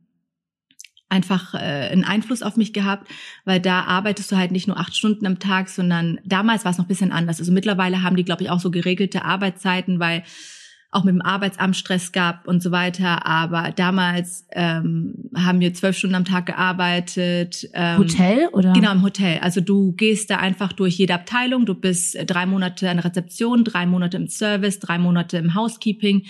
einfach äh, einen Einfluss auf mich gehabt, weil da arbeitest du halt nicht nur acht Stunden am Tag, sondern damals war es noch ein bisschen anders. Also mittlerweile haben die, glaube ich, auch so geregelte Arbeitszeiten, weil auch mit dem Arbeitsamt Stress gab und so weiter. Aber damals ähm, haben wir zwölf Stunden am Tag gearbeitet. Ähm, Hotel oder? Genau, im Hotel. Also du gehst da einfach durch jede Abteilung. Du bist drei Monate an der Rezeption, drei Monate im Service, drei Monate im Housekeeping.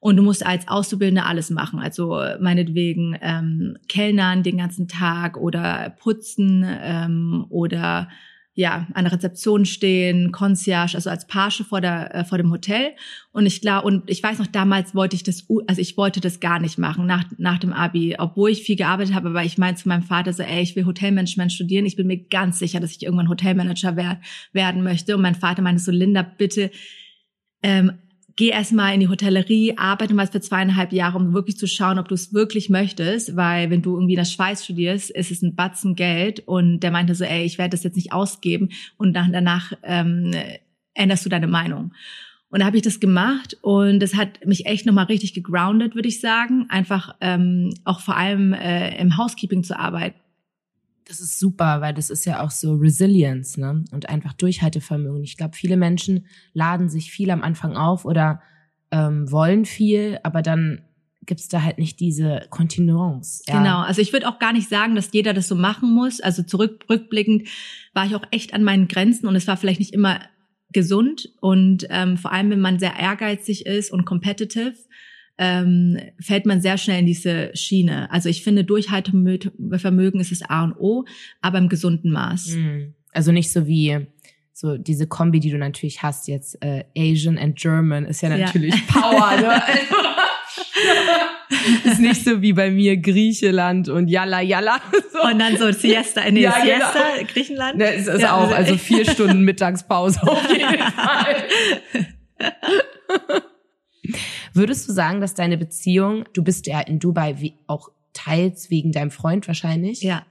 Und du musst als Auszubildende alles machen. Also meinetwegen ähm, Kellnern den ganzen Tag oder putzen ähm, oder ja, an der Rezeption stehen, Concierge, also als Page vor der äh, vor dem Hotel. Und ich klar und ich weiß noch damals wollte ich das also ich wollte das gar nicht machen nach nach dem Abi, obwohl ich viel gearbeitet habe, aber ich meinte zu meinem Vater so, ey, ich will Hotelmanagement studieren, ich bin mir ganz sicher, dass ich irgendwann Hotelmanager wer werden möchte. Und mein Vater meinte so Linda, bitte ähm, geh erstmal in die Hotellerie, arbeite mal für zweieinhalb Jahre, um wirklich zu schauen, ob du es wirklich möchtest, weil wenn du irgendwie in der Schweiz studierst, ist es ein Batzen Geld und der meinte so, ey, ich werde das jetzt nicht ausgeben und dann, danach ähm, änderst du deine Meinung. Und da habe ich das gemacht und das hat mich echt nochmal richtig gegroundet, würde ich sagen. Einfach ähm, auch vor allem äh, im Housekeeping zu arbeiten. Das ist super, weil das ist ja auch so Resilience, ne? Und einfach Durchhaltevermögen. Ich glaube, viele Menschen laden sich viel am Anfang auf oder ähm, wollen viel, aber dann gibt's da halt nicht diese Kontinuance. Ja. Genau, also ich würde auch gar nicht sagen, dass jeder das so machen muss. Also zurückblickend war ich auch echt an meinen Grenzen und es war vielleicht nicht immer gesund und ähm, vor allem, wenn man sehr ehrgeizig ist und competitive, ähm, fällt man sehr schnell in diese Schiene. Also ich finde, Durchhaltevermögen ist das A und O, aber im gesunden Maß. Mhm. Also nicht so wie so diese Kombi, die du natürlich hast jetzt, äh, Asian and German, ist ja natürlich ja. Power. Ne? ist nicht so wie bei mir Griechenland und Yalla Yalla. So. Und dann so Siesta, nee, ja, Siesta, genau. Griechenland. Ne, ist, ist ja, auch, also vier Stunden Mittagspause auf jeden Fall. Würdest du sagen, dass deine Beziehung, du bist ja in Dubai wie auch teils wegen deinem Freund wahrscheinlich. Ja.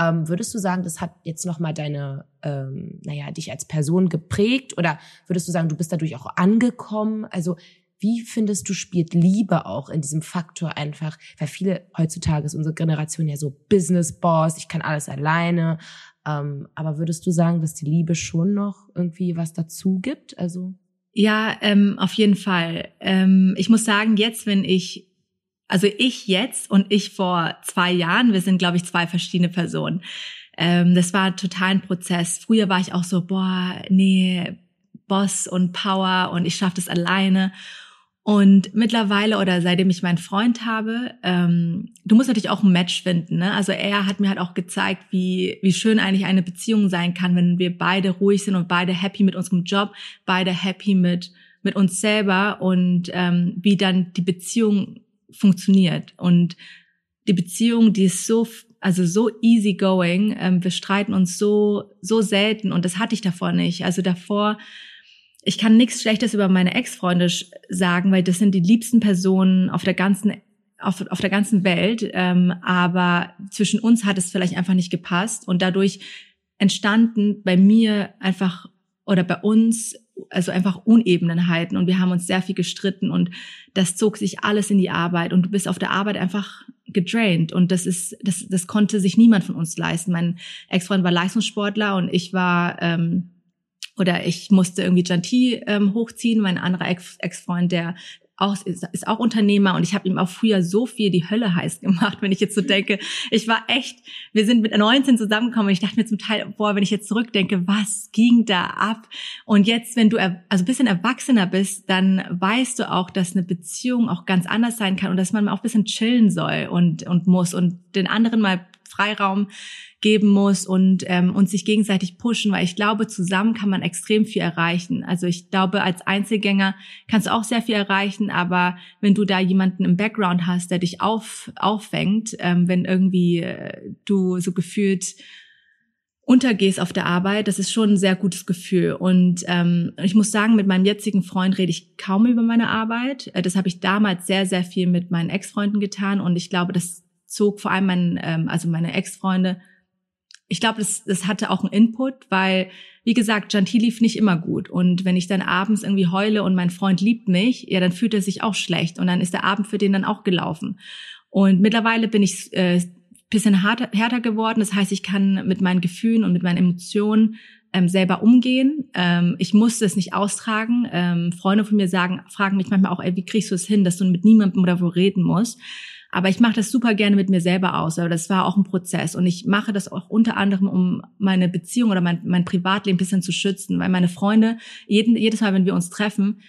Ähm, würdest du sagen, das hat jetzt nochmal deine, ähm, naja, dich als Person geprägt oder würdest du sagen, du bist dadurch auch angekommen? Also wie findest du, spielt Liebe auch in diesem Faktor einfach? Weil viele heutzutage ist unsere Generation ja so Business Boss, ich kann alles alleine. Ähm, aber würdest du sagen, dass die Liebe schon noch irgendwie was dazu gibt? Also ja, ähm, auf jeden Fall. Ähm, ich muss sagen, jetzt, wenn ich, also ich jetzt und ich vor zwei Jahren, wir sind, glaube ich, zwei verschiedene Personen. Ähm, das war total ein Prozess. Früher war ich auch so, boah, nee, Boss und Power und ich schaffe das alleine. Und mittlerweile oder seitdem ich meinen Freund habe, ähm, du musst natürlich auch ein Match finden. Ne? Also er hat mir halt auch gezeigt, wie, wie schön eigentlich eine Beziehung sein kann, wenn wir beide ruhig sind und beide happy mit unserem Job, beide happy mit, mit uns selber und ähm, wie dann die Beziehung funktioniert. Und die Beziehung, die ist so, also so easy going. Ähm, wir streiten uns so, so selten und das hatte ich davor nicht. Also davor ich kann nichts Schlechtes über meine Ex-Freunde sagen, weil das sind die liebsten Personen auf der ganzen auf, auf der ganzen Welt. Ähm, aber zwischen uns hat es vielleicht einfach nicht gepasst und dadurch entstanden bei mir einfach oder bei uns also einfach Unebenheiten und wir haben uns sehr viel gestritten und das zog sich alles in die Arbeit und du bist auf der Arbeit einfach gedraint und das ist das das konnte sich niemand von uns leisten. Mein Ex-Freund war Leistungssportler und ich war ähm, oder ich musste irgendwie Janti ähm, hochziehen, mein anderer Ex-Freund, der auch, ist, ist auch Unternehmer und ich habe ihm auch früher so viel die Hölle heiß gemacht, wenn ich jetzt so denke. Ich war echt, wir sind mit 19 zusammengekommen und ich dachte mir zum Teil, boah, wenn ich jetzt zurückdenke, was ging da ab? Und jetzt, wenn du also ein bisschen erwachsener bist, dann weißt du auch, dass eine Beziehung auch ganz anders sein kann und dass man auch ein bisschen chillen soll und, und muss und den anderen mal Freiraum geben muss und, ähm, und sich gegenseitig pushen, weil ich glaube, zusammen kann man extrem viel erreichen. Also ich glaube, als Einzelgänger kannst du auch sehr viel erreichen, aber wenn du da jemanden im Background hast, der dich auf, auffängt, ähm, wenn irgendwie äh, du so gefühlt untergehst auf der Arbeit, das ist schon ein sehr gutes Gefühl. Und ähm, ich muss sagen, mit meinem jetzigen Freund rede ich kaum über meine Arbeit. Äh, das habe ich damals sehr, sehr viel mit meinen Ex-Freunden getan und ich glaube, das zog vor allem mein, ähm, also meine Ex-Freunde ich glaube, das, das hatte auch einen Input, weil, wie gesagt, Janti lief nicht immer gut. Und wenn ich dann abends irgendwie heule und mein Freund liebt mich, ja, dann fühlt er sich auch schlecht. Und dann ist der Abend für den dann auch gelaufen. Und mittlerweile bin ich äh, bisschen harter, härter geworden. Das heißt, ich kann mit meinen Gefühlen und mit meinen Emotionen ähm, selber umgehen. Ähm, ich musste es nicht austragen. Ähm, Freunde von mir sagen, fragen mich manchmal auch, ey, wie kriegst du es hin, dass du mit niemandem wo reden musst? Aber ich mache das super gerne mit mir selber aus. Aber das war auch ein Prozess. Und ich mache das auch unter anderem, um meine Beziehung oder mein, mein Privatleben ein bisschen zu schützen. Weil meine Freunde, jeden, jedes Mal, wenn wir uns treffen,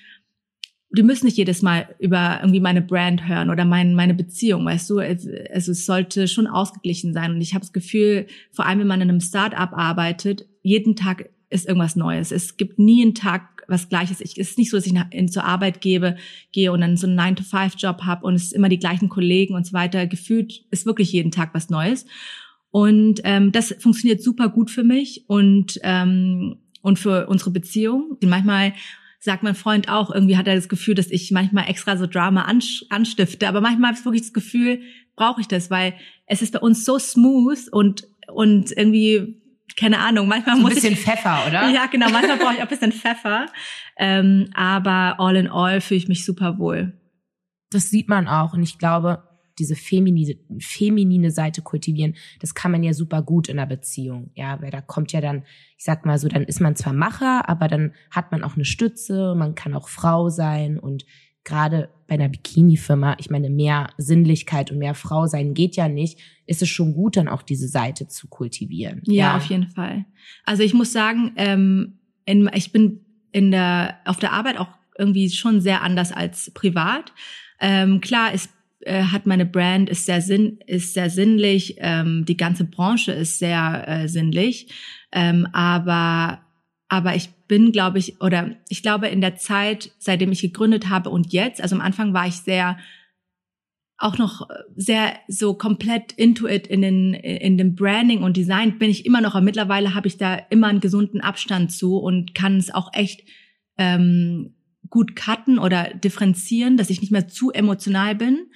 die müssen nicht jedes Mal über irgendwie meine Brand hören oder mein, meine Beziehung, weißt du? Also es sollte schon ausgeglichen sein. Und ich habe das Gefühl, vor allem wenn man in einem Start-up arbeitet, jeden Tag ist irgendwas Neues. Es gibt nie einen Tag, was Gleiches. Ich, es ist nicht so, dass ich nach, in, zur Arbeit gebe, gehe und dann so einen 9-to-5-Job habe und es immer die gleichen Kollegen und so weiter. Gefühlt ist wirklich jeden Tag was Neues. Und ähm, das funktioniert super gut für mich und, ähm, und für unsere Beziehung. Manchmal sagt mein Freund auch, irgendwie hat er das Gefühl, dass ich manchmal extra so Drama anstifte. Aber manchmal habe ich wirklich das Gefühl, brauche ich das, weil es ist bei uns so smooth und, und irgendwie keine Ahnung, manchmal so muss ein bisschen ich, Pfeffer, oder? Ja, genau, manchmal brauche ich auch ein bisschen Pfeffer. Ähm, aber all in all fühle ich mich super wohl. Das sieht man auch und ich glaube, diese feminine, feminine Seite kultivieren, das kann man ja super gut in einer Beziehung. Ja, weil da kommt ja dann, ich sag mal so, dann ist man zwar Macher, aber dann hat man auch eine Stütze, man kann auch Frau sein und gerade bei einer Bikini-Firma, ich meine, mehr Sinnlichkeit und mehr Frau sein geht ja nicht, ist es schon gut, dann auch diese Seite zu kultivieren. Ja, ja. auf jeden Fall. Also ich muss sagen, ähm, in, ich bin in der, auf der Arbeit auch irgendwie schon sehr anders als privat. Ähm, klar ist äh, hat meine Brand ist sehr sinn ist sehr sinnlich ähm, die ganze Branche ist sehr äh, sinnlich ähm, aber aber ich bin glaube ich oder ich glaube in der Zeit seitdem ich gegründet habe und jetzt also am Anfang war ich sehr auch noch sehr so komplett into it in den in dem Branding und Design bin ich immer noch aber mittlerweile habe ich da immer einen gesunden Abstand zu und kann es auch echt ähm, gut cutten oder differenzieren, dass ich nicht mehr zu emotional bin.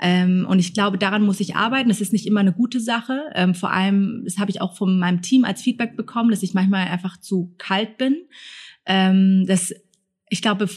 Ähm, und ich glaube, daran muss ich arbeiten. Das ist nicht immer eine gute Sache. Ähm, vor allem, das habe ich auch von meinem Team als Feedback bekommen, dass ich manchmal einfach zu kalt bin. Ähm, das, ich glaube,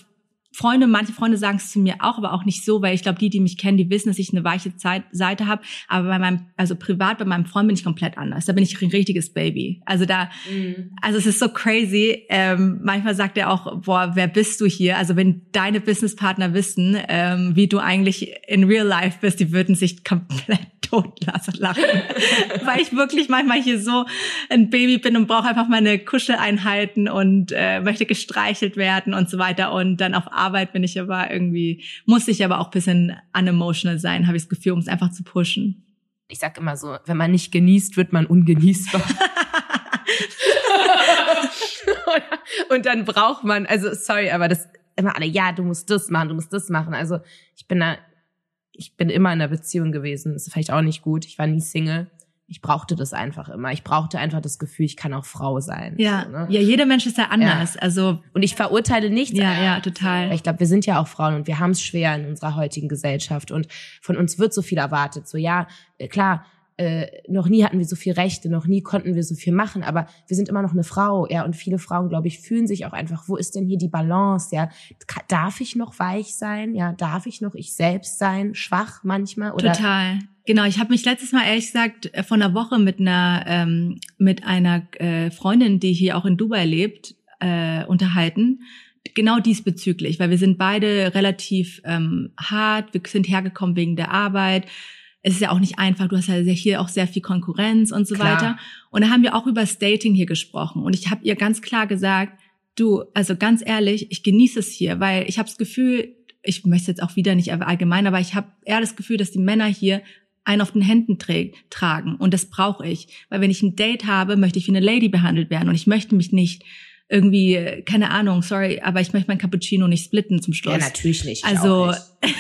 Freunde, manche Freunde sagen es zu mir auch, aber auch nicht so, weil ich glaube, die, die mich kennen, die wissen, dass ich eine weiche Zeit, Seite habe. Aber bei meinem, also privat bei meinem Freund bin ich komplett anders. Da bin ich ein richtiges Baby. Also da, mhm. also es ist so crazy. Ähm, manchmal sagt er auch, boah, wer bist du hier? Also wenn deine Businesspartner wissen, ähm, wie du eigentlich in Real Life bist, die würden sich komplett totlachen, weil ich wirklich manchmal hier so ein Baby bin und brauche einfach meine Kuscheleinheiten und äh, möchte gestreichelt werden und so weiter. Und dann auf Arbeit bin ich aber irgendwie, muss ich aber auch bisschen unemotional sein, habe ich das Gefühl, um es einfach zu pushen. Ich sag immer so, wenn man nicht genießt, wird man ungenießbar. und dann braucht man, also sorry, aber das immer alle, ja, du musst das machen, du musst das machen. Also ich bin da ich bin immer in einer Beziehung gewesen. Ist vielleicht auch nicht gut. Ich war nie Single. Ich brauchte das einfach immer. Ich brauchte einfach das Gefühl, ich kann auch Frau sein. Ja, so, ne? ja, jeder Mensch ist ja anders. Ja. Also und ich verurteile nichts. Ja, ja, total. Ich glaube, wir sind ja auch Frauen und wir haben es schwer in unserer heutigen Gesellschaft und von uns wird so viel erwartet. So ja, äh, klar, äh, noch nie hatten wir so viel Rechte, noch nie konnten wir so viel machen, aber wir sind immer noch eine Frau, ja, und viele Frauen, glaube ich, fühlen sich auch einfach, wo ist denn hier die Balance, ja? Darf ich noch weich sein, ja? Darf ich noch ich selbst sein, schwach manchmal oder? Total. Genau, ich habe mich letztes Mal ehrlich gesagt äh, vor einer Woche mit einer ähm, mit einer äh, Freundin, die hier auch in Dubai lebt, äh, unterhalten genau diesbezüglich, weil wir sind beide relativ ähm, hart, wir sind hergekommen wegen der Arbeit, es ist ja auch nicht einfach, du hast ja hier auch sehr viel Konkurrenz und so klar. weiter. Und da haben wir auch über das Dating hier gesprochen. Und ich habe ihr ganz klar gesagt, du, also ganz ehrlich, ich genieße es hier, weil ich habe das Gefühl, ich möchte jetzt auch wieder nicht allgemein, aber ich habe eher das Gefühl, dass die Männer hier einen auf den Händen trägt, tragen. Und das brauche ich. Weil wenn ich ein Date habe, möchte ich wie eine Lady behandelt werden. Und ich möchte mich nicht irgendwie, keine Ahnung, sorry, aber ich möchte mein Cappuccino nicht splitten zum Schluss. Ja, natürlich nicht. Also, nicht.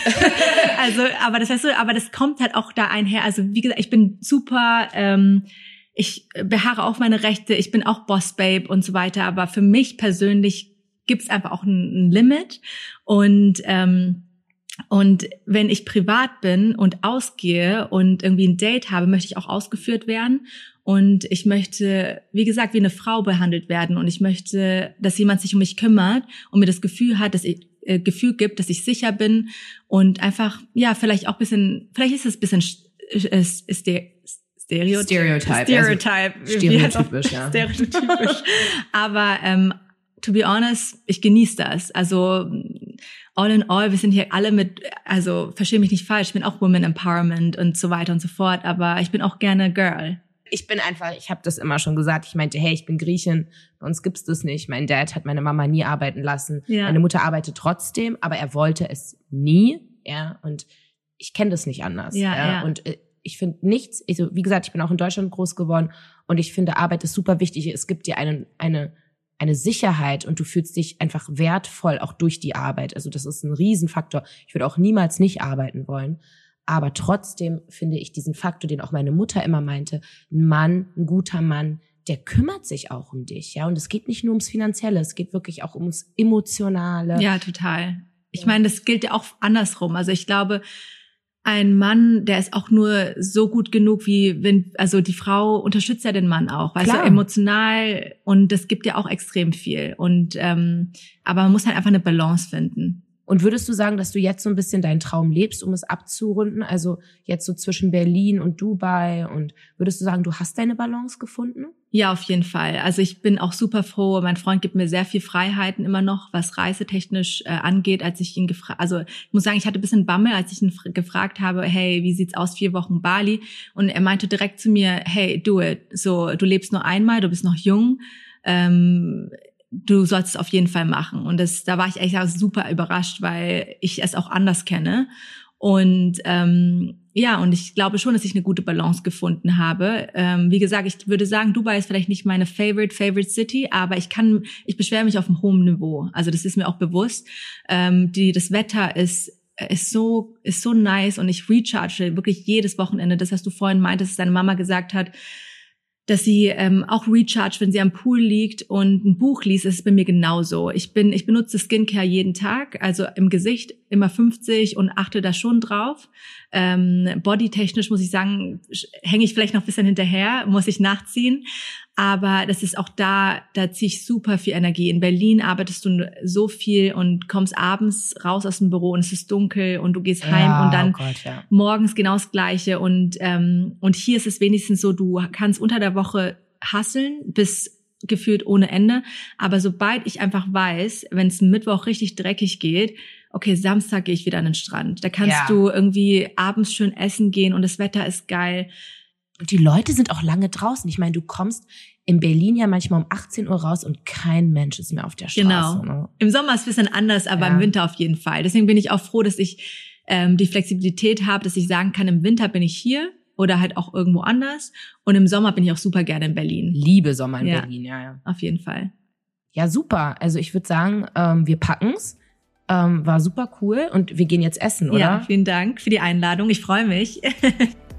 also, aber das heißt so, aber das kommt halt auch da einher. Also, wie gesagt, ich bin super, ähm, ich beharre auf meine Rechte, ich bin auch Boss Babe und so weiter, aber für mich persönlich gibt es einfach auch ein, ein Limit. Und ähm, und wenn ich privat bin und ausgehe und irgendwie ein Date habe, möchte ich auch ausgeführt werden. Und ich möchte, wie gesagt, wie eine Frau behandelt werden. Und ich möchte, dass jemand sich um mich kümmert und mir das Gefühl hat, dass ich, äh, Gefühl gibt, dass ich sicher bin und einfach, ja, vielleicht auch bisschen, vielleicht ist es bisschen äh, Stereotyp. Stereotype. Stereotype. Also, stereotypisch, ja. Stereotypisch. Aber ähm, to be honest, ich genieße das. Also all in all, wir sind hier alle mit, also verstehe mich nicht falsch, ich bin auch Women Empowerment und so weiter und so fort, aber ich bin auch gerne Girl ich bin einfach, ich habe das immer schon gesagt. Ich meinte, hey, ich bin Griechin, bei uns gibt's das nicht. Mein Dad hat meine Mama nie arbeiten lassen. Ja. Meine Mutter arbeitet trotzdem, aber er wollte es nie. Ja, und ich kenne das nicht anders. Ja, ja. ja. Und äh, ich finde nichts, also wie gesagt, ich bin auch in Deutschland groß geworden und ich finde, Arbeit ist super wichtig. Es gibt dir eine, eine, eine Sicherheit und du fühlst dich einfach wertvoll auch durch die Arbeit. Also das ist ein Riesenfaktor. Ich würde auch niemals nicht arbeiten wollen. Aber trotzdem finde ich diesen Faktor, den auch meine Mutter immer meinte, ein Mann, ein guter Mann, der kümmert sich auch um dich, ja. Und es geht nicht nur ums Finanzielle, es geht wirklich auch ums Emotionale. Ja, total. Ich meine, das gilt ja auch andersrum. Also ich glaube, ein Mann, der ist auch nur so gut genug, wie wenn, also die Frau unterstützt ja den Mann auch, weißt Klar. du, emotional und das gibt ja auch extrem viel. Und ähm, aber man muss halt einfach eine Balance finden. Und würdest du sagen, dass du jetzt so ein bisschen deinen Traum lebst, um es abzurunden? Also jetzt so zwischen Berlin und Dubai und würdest du sagen, du hast deine Balance gefunden? Ja, auf jeden Fall. Also ich bin auch super froh. Mein Freund gibt mir sehr viel Freiheiten immer noch, was reisetechnisch äh, angeht. Als ich ihn gefragt, also ich muss sagen, ich hatte ein bisschen Bammel, als ich ihn gefragt habe, hey, wie sieht's aus, vier Wochen Bali? Und er meinte direkt zu mir, hey, do it. So, du lebst nur einmal, du bist noch jung. Ähm, du sollst es auf jeden Fall machen. Und das, da war ich echt super überrascht, weil ich es auch anders kenne. Und ähm, ja, und ich glaube schon, dass ich eine gute Balance gefunden habe. Ähm, wie gesagt, ich würde sagen, Dubai ist vielleicht nicht meine favorite, favorite City, aber ich kann, ich beschwere mich auf einem hohen Niveau. Also das ist mir auch bewusst. Ähm, die, das Wetter ist ist so ist so nice und ich recharge wirklich jedes Wochenende. Das, was du vorhin meintest, dass deine Mama gesagt hat, dass sie ähm, auch recharge, wenn sie am Pool liegt und ein Buch liest, ist es bei mir genauso. Ich bin, ich benutze Skincare jeden Tag, also im Gesicht immer 50 und achte da schon drauf. Ähm, bodytechnisch muss ich sagen, hänge ich vielleicht noch ein bisschen hinterher, muss ich nachziehen. Aber das ist auch da, da ziehe ich super viel Energie. In Berlin arbeitest du so viel und kommst abends raus aus dem Büro und es ist dunkel und du gehst heim ja, und dann oh Gott, ja. morgens genau das Gleiche. Und, ähm, und hier ist es wenigstens so, du kannst unter der Woche hasseln bis gefühlt ohne Ende. Aber sobald ich einfach weiß, wenn es Mittwoch richtig dreckig geht, okay, Samstag gehe ich wieder an den Strand. Da kannst ja. du irgendwie abends schön essen gehen und das Wetter ist geil. Und die Leute sind auch lange draußen. Ich meine, du kommst in Berlin ja manchmal um 18 Uhr raus und kein Mensch ist mehr auf der Straße. Genau. Ne? Im Sommer ist es ein bisschen anders, aber ja. im Winter auf jeden Fall. Deswegen bin ich auch froh, dass ich ähm, die Flexibilität habe, dass ich sagen kann, im Winter bin ich hier oder halt auch irgendwo anders. Und im Sommer bin ich auch super gerne in Berlin. Liebe Sommer in ja, Berlin, ja, ja. Auf jeden Fall. Ja, super. Also ich würde sagen, ähm, wir packen's. Ähm, war super cool und wir gehen jetzt essen, oder? Ja, vielen Dank für die Einladung. Ich freue mich.